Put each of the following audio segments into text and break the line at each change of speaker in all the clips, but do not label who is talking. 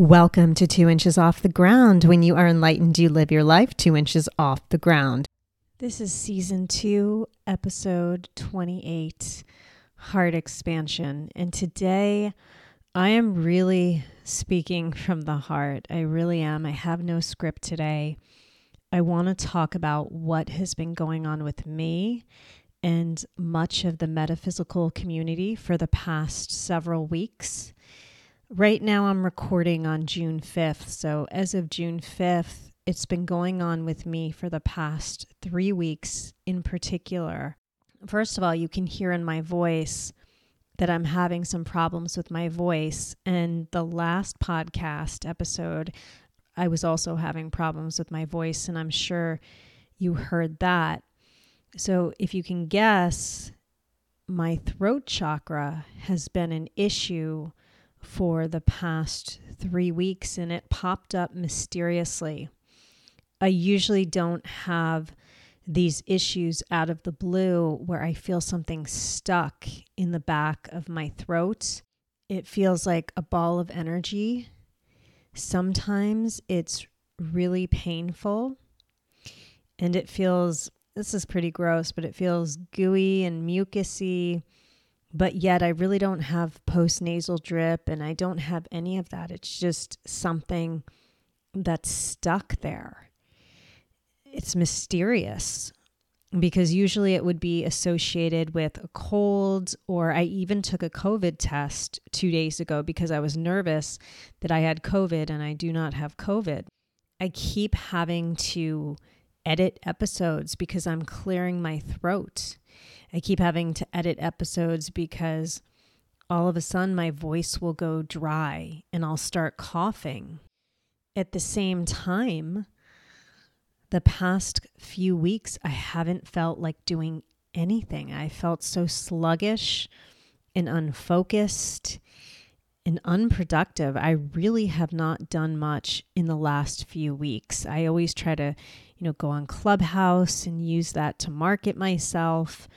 Welcome to Two Inches Off the Ground. When you are enlightened, you live your life two inches off the ground. This is season two, episode 28 Heart Expansion. And today I am really speaking from the heart. I really am. I have no script today. I want to talk about what has been going on with me and much of the metaphysical community for the past several weeks. Right now, I'm recording on June 5th. So, as of June 5th, it's been going on with me for the past three weeks in particular. First of all, you can hear in my voice that I'm having some problems with my voice. And the last podcast episode, I was also having problems with my voice, and I'm sure you heard that. So, if you can guess, my throat chakra has been an issue for the past three weeks and it popped up mysteriously. I usually don't have these issues out of the blue where I feel something stuck in the back of my throat. It feels like a ball of energy. Sometimes it's really painful and it feels this is pretty gross, but it feels gooey and mucusy but yet I really don't have post nasal drip and I don't have any of that. It's just something that's stuck there. It's mysterious because usually it would be associated with a cold, or I even took a COVID test two days ago because I was nervous that I had COVID and I do not have COVID. I keep having to edit episodes because I'm clearing my throat. I keep having to edit episodes because all of a sudden my voice will go dry and I'll start coughing. At the same time, the past few weeks, I haven't felt like doing anything. I felt so sluggish and unfocused and unproductive. I really have not done much in the last few weeks. I always try to, you know, go on Clubhouse and use that to market myself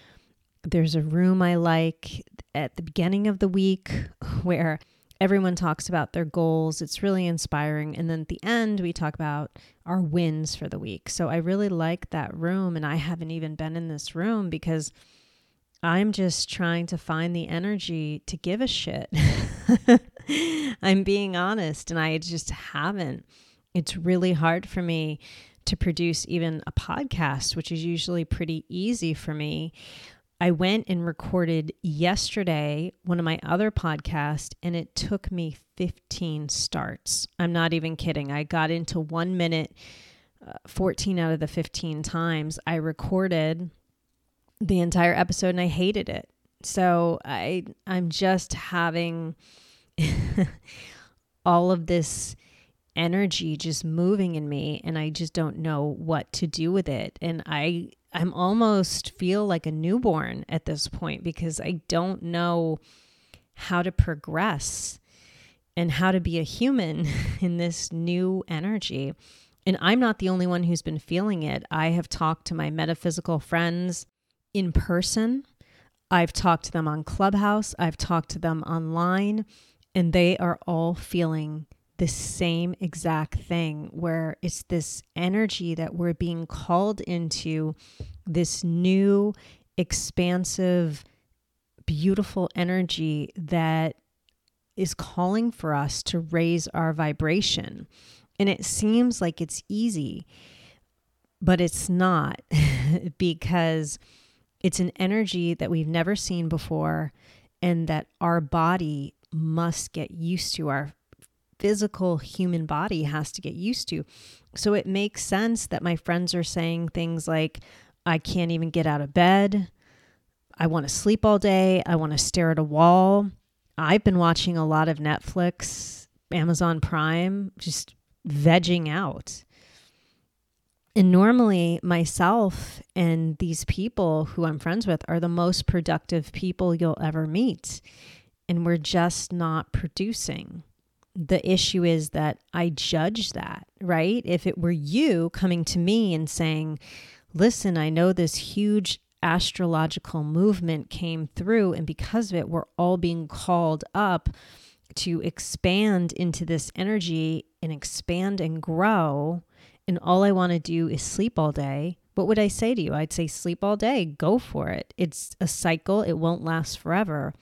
there's a room I like at the beginning of the week where everyone talks about their goals. It's really inspiring. And then at the end, we talk about our wins for the week. So I really like that room. And I haven't even been in this room because I'm just trying to find the energy to give a shit. I'm being honest, and I just haven't. It's really hard for me to produce even a podcast, which is usually pretty easy for me. I went and recorded yesterday one of my other podcasts, and it took me 15 starts. I'm not even kidding. I got into one minute, uh, 14 out of the 15 times I recorded the entire episode, and I hated it. So I I'm just having all of this energy just moving in me and I just don't know what to do with it and I I'm almost feel like a newborn at this point because I don't know how to progress and how to be a human in this new energy. And I'm not the only one who's been feeling it. I have talked to my metaphysical friends in person. I've talked to them on Clubhouse. I've talked to them online, and they are all feeling the same exact thing where it's this energy that we're being called into this new expansive beautiful energy that is calling for us to raise our vibration. And it seems like it's easy but it's not because it's an energy that we've never seen before and that our body must get used to our physical human body has to get used to. So it makes sense that my friends are saying things like, I can't even get out of bed. I want to sleep all day. I want to stare at a wall. I've been watching a lot of Netflix, Amazon Prime, just vegging out. And normally, myself and these people who I'm friends with are the most productive people you'll ever meet. And we're just not producing the issue is that I judge that, right? If it were you coming to me and saying, listen, I know this huge astrological movement came through, and because of it, we're all being called up to expand into this energy and expand and grow, and all I want to do is sleep all day, what would I say to you? I'd say sleep all day, go for it. It's a cycle, it won't last forever.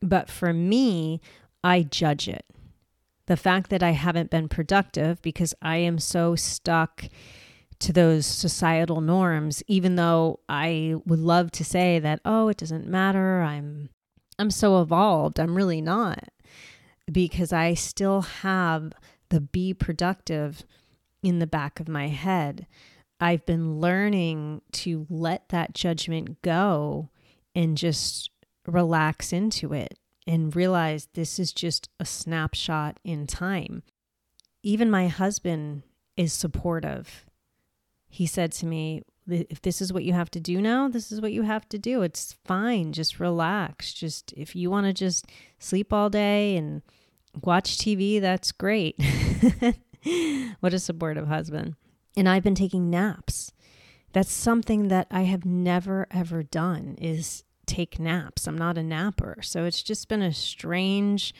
But for me, I judge it. The fact that I haven't been productive because I am so stuck to those societal norms even though I would love to say that oh it doesn't matter. I'm I'm so evolved. I'm really not because I still have the be productive in the back of my head. I've been learning to let that judgment go and just relax into it and realize this is just a snapshot in time even my husband is supportive he said to me, if this is what you have to do now, this is what you have to do. It's fine. Just relax. Just if you want to just sleep all day and watch TV, that's great. what a supportive husband. And I've been taking naps. That's something that I have never ever done is take naps. I'm not a napper. So it's just been a strange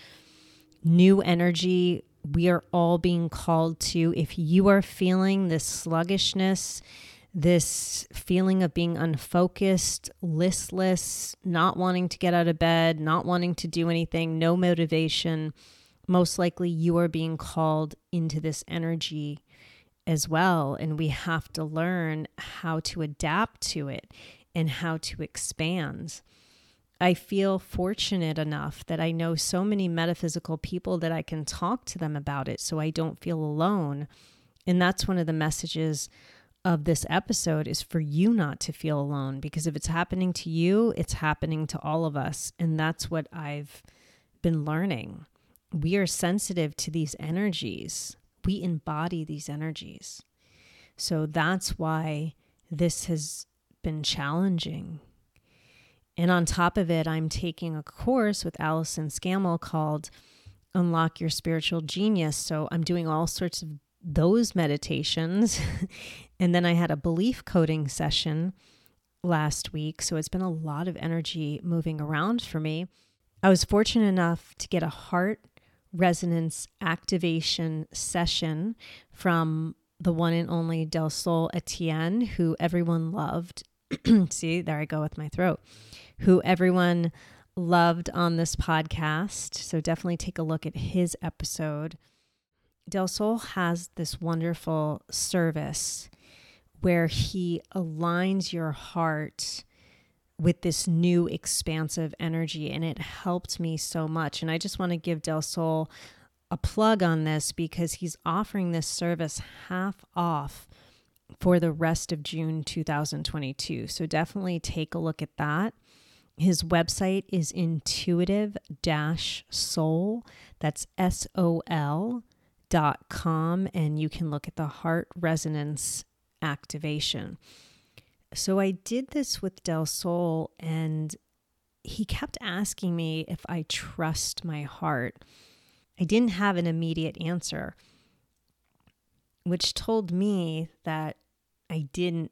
new energy we are all being called to. If you are feeling this sluggishness, this feeling of being unfocused, listless, not wanting to get out of bed, not wanting to do anything, no motivation, most likely you are being called into this energy as well. And we have to learn how to adapt to it and how to expand. I feel fortunate enough that I know so many metaphysical people that I can talk to them about it so I don't feel alone. And that's one of the messages of this episode is for you not to feel alone because if it's happening to you, it's happening to all of us. And that's what I've been learning. We are sensitive to these energies. We embody these energies. So that's why this has been challenging and on top of it, I'm taking a course with Allison Scammell called Unlock Your Spiritual Genius. So I'm doing all sorts of those meditations. and then I had a belief coding session last week. So it's been a lot of energy moving around for me. I was fortunate enough to get a heart resonance activation session from the one and only Del Sol Etienne, who everyone loved. See, there I go with my throat who everyone loved on this podcast. So definitely take a look at his episode. Del Sol has this wonderful service where he aligns your heart with this new expansive energy and it helped me so much and i just want to give del sol a plug on this because he's offering this service half off for the rest of june 2022 so definitely take a look at that his website is intuitive sol. That's S O L dot com. And you can look at the heart resonance activation. So I did this with Del Sol, and he kept asking me if I trust my heart. I didn't have an immediate answer, which told me that I didn't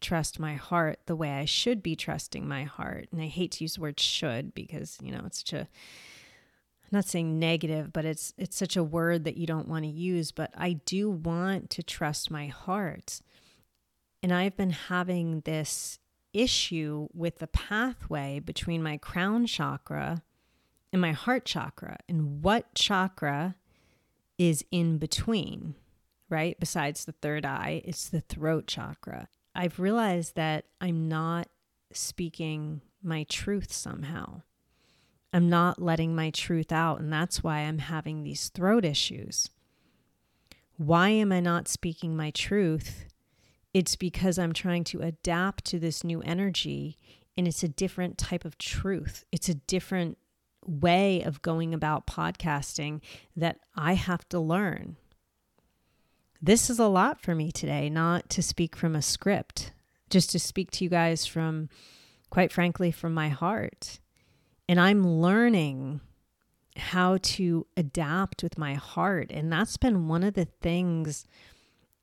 trust my heart the way I should be trusting my heart. And I hate to use the word should because, you know, it's such a I'm not saying negative, but it's it's such a word that you don't want to use, but I do want to trust my heart. And I've been having this issue with the pathway between my crown chakra and my heart chakra and what chakra is in between, right? Besides the third eye, it's the throat chakra. I've realized that I'm not speaking my truth somehow. I'm not letting my truth out, and that's why I'm having these throat issues. Why am I not speaking my truth? It's because I'm trying to adapt to this new energy, and it's a different type of truth. It's a different way of going about podcasting that I have to learn this is a lot for me today, not to speak from a script, just to speak to you guys from, quite frankly, from my heart. And I'm learning how to adapt with my heart. And that's been one of the things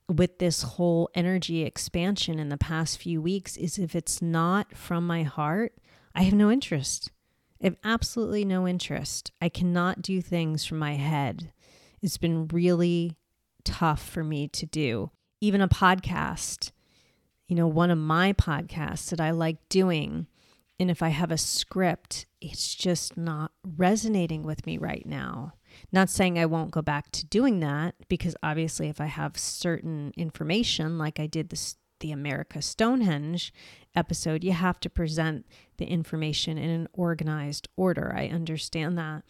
with this whole energy expansion in the past few weeks is if it's not from my heart, I have no interest. I have absolutely no interest. I cannot do things from my head. It's been really tough for me to do. Even a podcast, you know, one of my podcasts that I like doing. And if I have a script, it's just not resonating with me right now. Not saying I won't go back to doing that because obviously, if I have certain information, like I did this, the America Stonehenge episode, you have to present the information in an organized order. I understand that.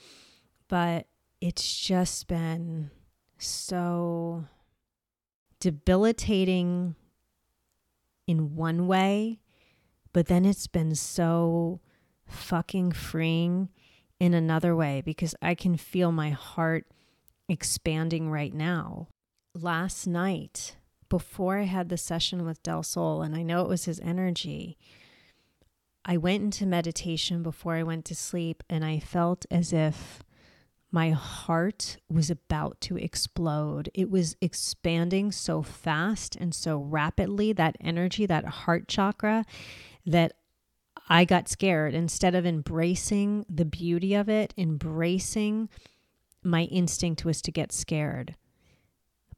But it's just been so debilitating in one way, but then it's been so fucking freeing in another way because I can feel my heart expanding right now. Last night, before I had the session with Del Sol, and I know it was his energy, I went into meditation before I went to sleep and I felt as if my heart was about to explode. It was expanding so fast and so rapidly, that energy, that heart chakra, that I got scared. Instead of embracing the beauty of it, embracing my instinct was to get scared.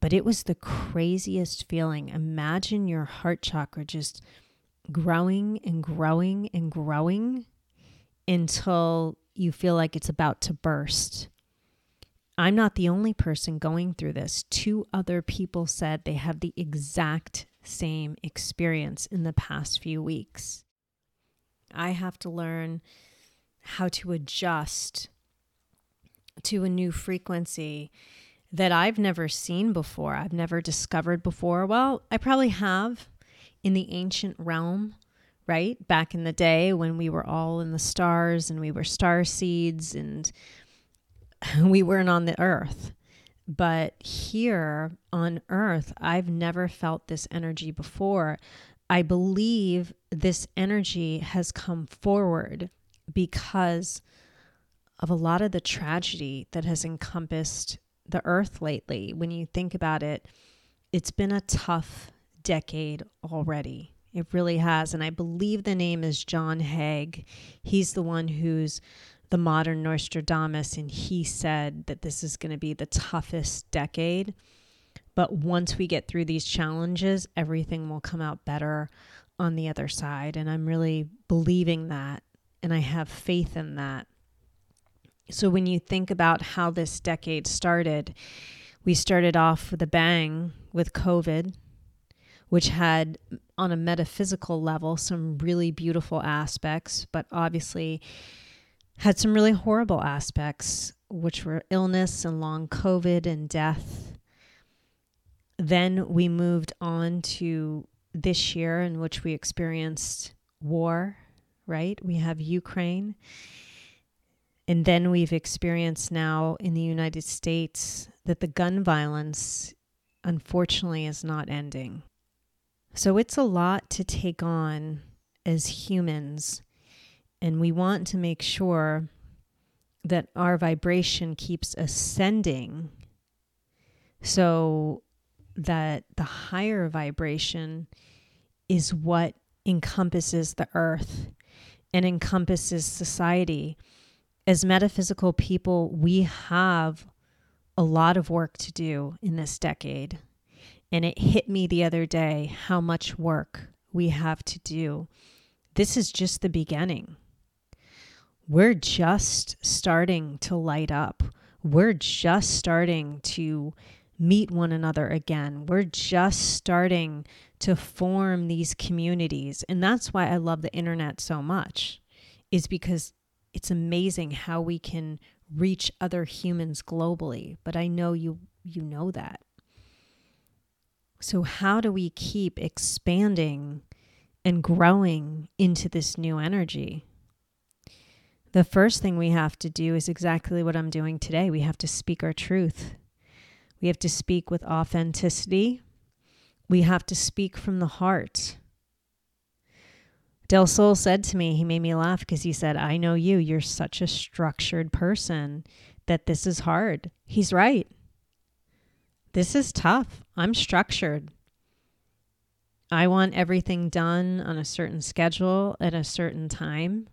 But it was the craziest feeling. Imagine your heart chakra just growing and growing and growing until you feel like it's about to burst. I'm not the only person going through this. Two other people said they had the exact same experience in the past few weeks. I have to learn how to adjust to a new frequency that I've never seen before. I've never discovered before. Well, I probably have in the ancient realm, right? Back in the day when we were all in the stars and we were star seeds and we weren't on the earth. But here on earth, I've never felt this energy before. I believe this energy has come forward because of a lot of the tragedy that has encompassed the earth lately. When you think about it, it's been a tough decade already. It really has. And I believe the name is John Hogue. He's the one who's the modern Nostradamus, and he said that this is going to be the toughest decade. But once we get through these challenges, everything will come out better on the other side. And I'm really believing that, and I have faith in that. So when you think about how this decade started, we started off with a bang with COVID, which had, on a metaphysical level, some really beautiful aspects, but obviously had some really horrible aspects, which were illness and long COVID and death. Then we moved on to this year, in which we experienced war, right? We have Ukraine. And then we've experienced now in the United States that the gun violence, unfortunately, is not ending. So it's a lot to take on as humans and we want to make sure that our vibration keeps ascending so that the higher vibration is what encompasses the earth and encompasses society. As metaphysical people, we have a lot of work to do in this decade. And it hit me the other day how much work we have to do. This is just the beginning we're just starting to light up. We're just starting to meet one another again. We're just starting to form these communities. And that's why I love the internet so much, is because it's amazing how we can reach other humans globally. But I know you you know that. So how do we keep expanding and growing into this new energy? The first thing we have to do is exactly what I'm doing today. We have to speak our truth. We have to speak with authenticity. We have to speak from the heart. Del Sol said to me, he made me laugh because he said, I know you. You're such a structured person that this is hard. He's right. This is tough. I'm structured. I want everything done on a certain schedule at a certain time.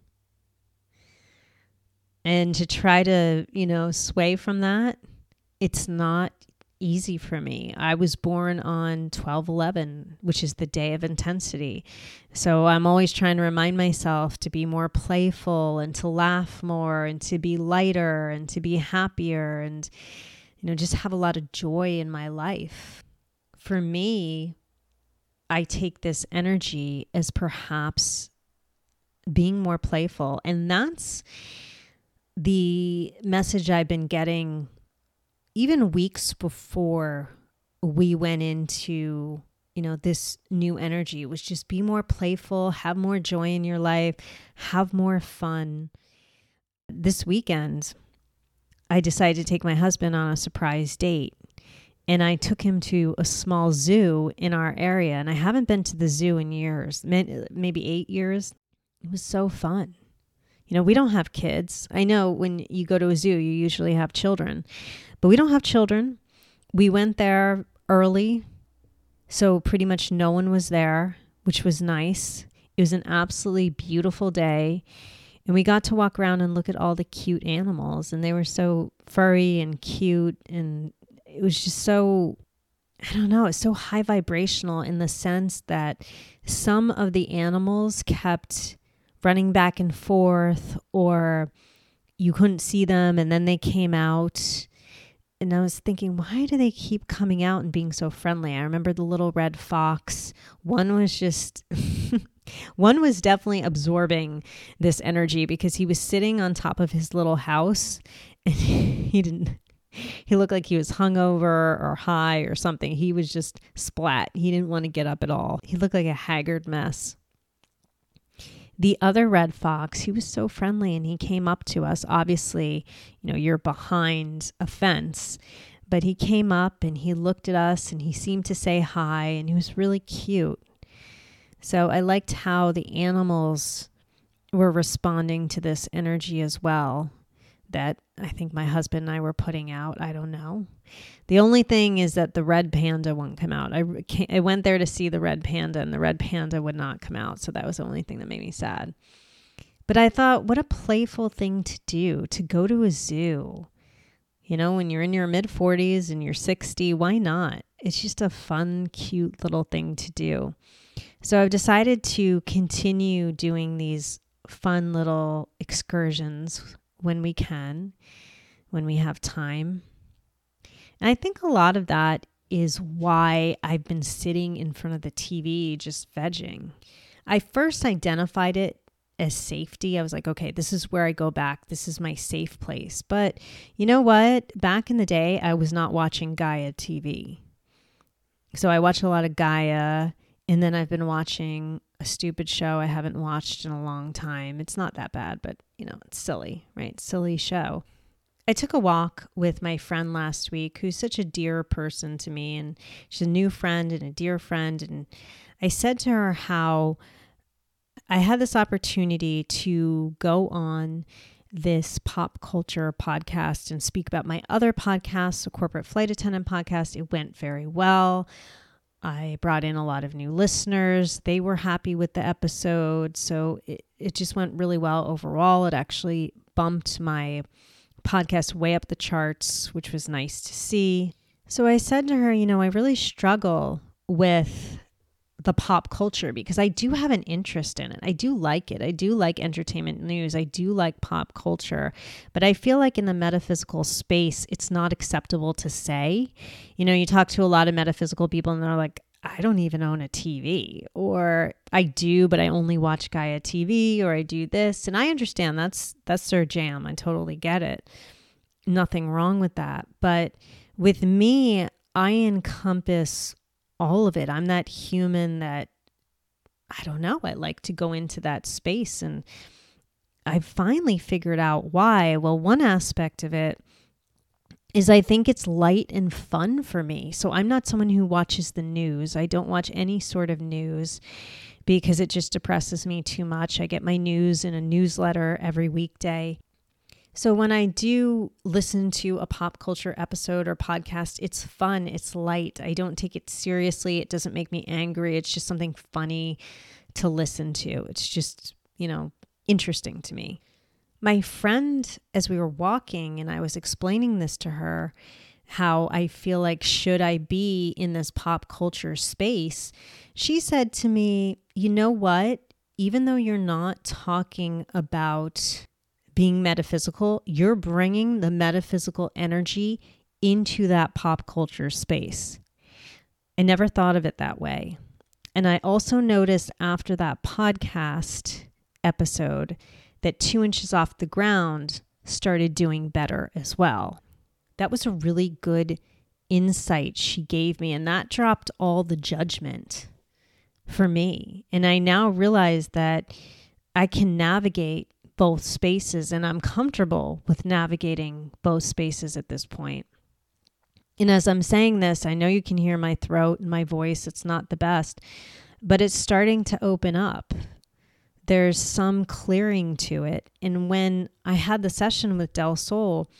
And to try to, you know, sway from that, it's not easy for me. I was born on 1211, which is the day of intensity. So I'm always trying to remind myself to be more playful and to laugh more and to be lighter and to be happier and, you know, just have a lot of joy in my life. For me, I take this energy as perhaps being more playful. And that's the message I've been getting even weeks before we went into you know this new energy was just be more playful have more joy in your life have more fun. This weekend i decided to take my husband on a surprise date and i took him to a small zoo in our area and i haven't been to the zoo in years maybe eight years. It was so fun you know we don't have kids i know when you go to a zoo you usually have children but we don't have children. We went there early, so pretty much no one was there, which was nice. It was an absolutely beautiful day. And we got to walk around and look at all the cute animals, and they were so furry and cute. And it was just so, I don't know, it's so high vibrational in the sense that some of the animals kept running back and forth, or you couldn't see them, and then they came out and I was thinking, why do they keep coming out and being so friendly? I remember the little red fox. One was just, one was definitely absorbing this energy because he was sitting on top of his little house and he didn't, he looked like he was hungover or high or something. He was just splat. He didn't want to get up at all. He looked like a haggard mess. The other red fox, he was so friendly and he came up to us. Obviously, you know, you're behind a fence, but he came up and he looked at us and he seemed to say hi and he was really cute. So I liked how the animals were responding to this energy as well that I think my husband and I were putting out. I don't know. The only thing is that the red panda won't come out. I, I went there to see the red panda, and the red panda would not come out. So that was the only thing that made me sad. But I thought, what a playful thing to do to go to a zoo. You know, when you're in your mid 40s and you're 60, why not? It's just a fun, cute little thing to do. So I've decided to continue doing these fun little excursions when we can, when we have time. And I think a lot of that is why I've been sitting in front of the TV just vegging. I first identified it as safety. I was like, okay, this is where I go back. This is my safe place. But you know what? Back in the day, I was not watching Gaia TV. So I watched a lot of Gaia, and then I've been watching a stupid show I haven't watched in a long time. It's not that bad, but you know, it's silly, right? Silly show. I took a walk with my friend last week, who's such a dear person to me, and she's a new friend and a dear friend. And I said to her how I had this opportunity to go on this pop culture podcast and speak about my other podcast, a corporate flight attendant podcast. It went very well. I brought in a lot of new listeners. They were happy with the episode. So it, it just went really well overall. It actually bumped my podcast way up the charts, which was nice to see. So I said to her, you know, I really struggle with the pop culture because I do have an interest in it. I do like it. I do like entertainment news. I do like pop culture. But I feel like in the metaphysical space, it's not acceptable to say. You know, you talk to a lot of metaphysical people and they're like, I don't even own a TV, or I do, but I only watch Gaia TV, or I do this. And I understand that's that's their jam. I totally get it. Nothing wrong with that. But with me, I encompass all of it. I'm that human that I don't know. I like to go into that space and I finally figured out why. Well, one aspect of it is I think it's light and fun for me. So I'm not someone who watches the news. I don't watch any sort of news because it just depresses me too much. I get my news in a newsletter every weekday. So when I do listen to a pop culture episode or podcast, it's fun, it's light. I don't take it seriously. It doesn't make me angry. It's just something funny to listen to. It's just, you know, interesting to me. My friend, as we were walking and I was explaining this to her, how I feel like, should I be in this pop culture space? She said to me, You know what? Even though you're not talking about being metaphysical, you're bringing the metaphysical energy into that pop culture space. I never thought of it that way. And I also noticed after that podcast episode that two inches off the ground started doing better as well. That was a really good insight she gave me, and that dropped all the judgment for me. And I now realize that I can navigate both spaces, and I'm comfortable with navigating both spaces at this point. And as I'm saying this, I know you can hear my throat and my voice. It's not the best, but it's starting to open up. There's some clearing to it. And when I had the session with Del Sol,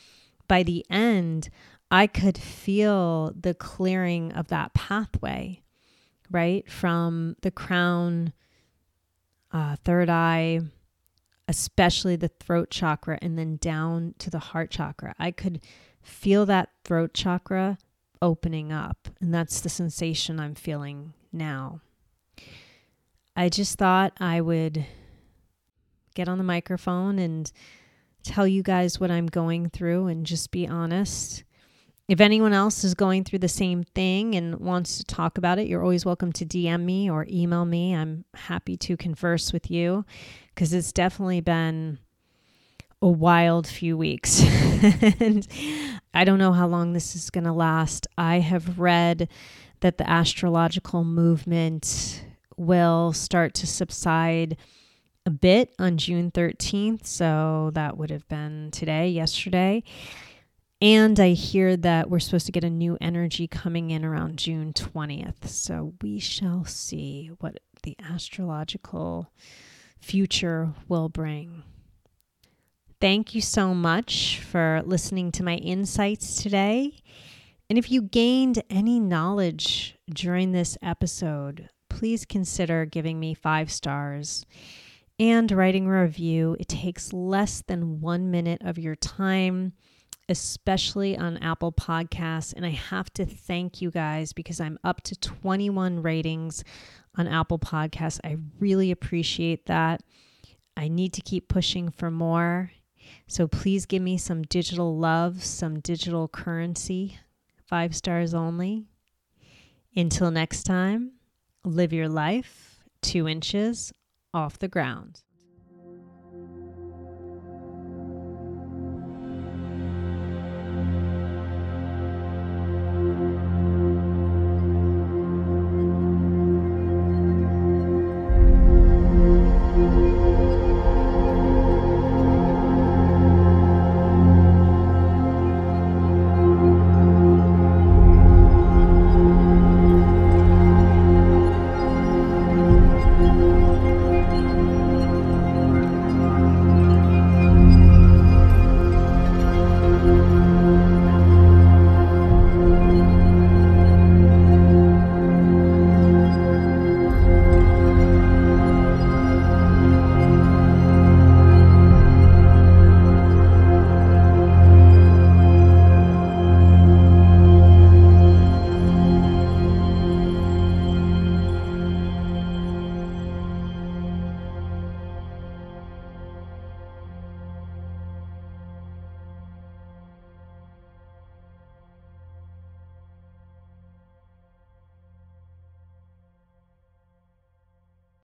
by the end, I could feel the clearing of that pathway, right? From the crown, uh, third eye, especially the throat chakra, and then down to the heart chakra. I could feel that throat chakra opening up. And that's the sensation I'm feeling now. I just thought I would get on the microphone and tell you guys what I'm going through and just be honest. If anyone else is going through the same thing and wants to talk about it, you're always welcome to DM me or email me. I'm happy to converse with you because it's definitely been a wild few weeks. and I don't know how long this is going to last. I have read that the astrological movement will start to subside a bit on June 13th. So that would have been today, yesterday. And I hear that we're supposed to get a new energy coming in around June 20th. So we shall see what the astrological future will bring. Thank you so much for listening to my insights today. And if you gained any knowledge during this episode, please consider giving me five stars and writing a review. It takes less than one minute of your time, especially on Apple Podcasts. And I have to thank you guys because I'm up to 21 ratings on Apple Podcasts. I really appreciate that. I need to keep pushing for more. So please give me some digital love, some digital currency, five stars only. Until next time, live your life two inches off the ground.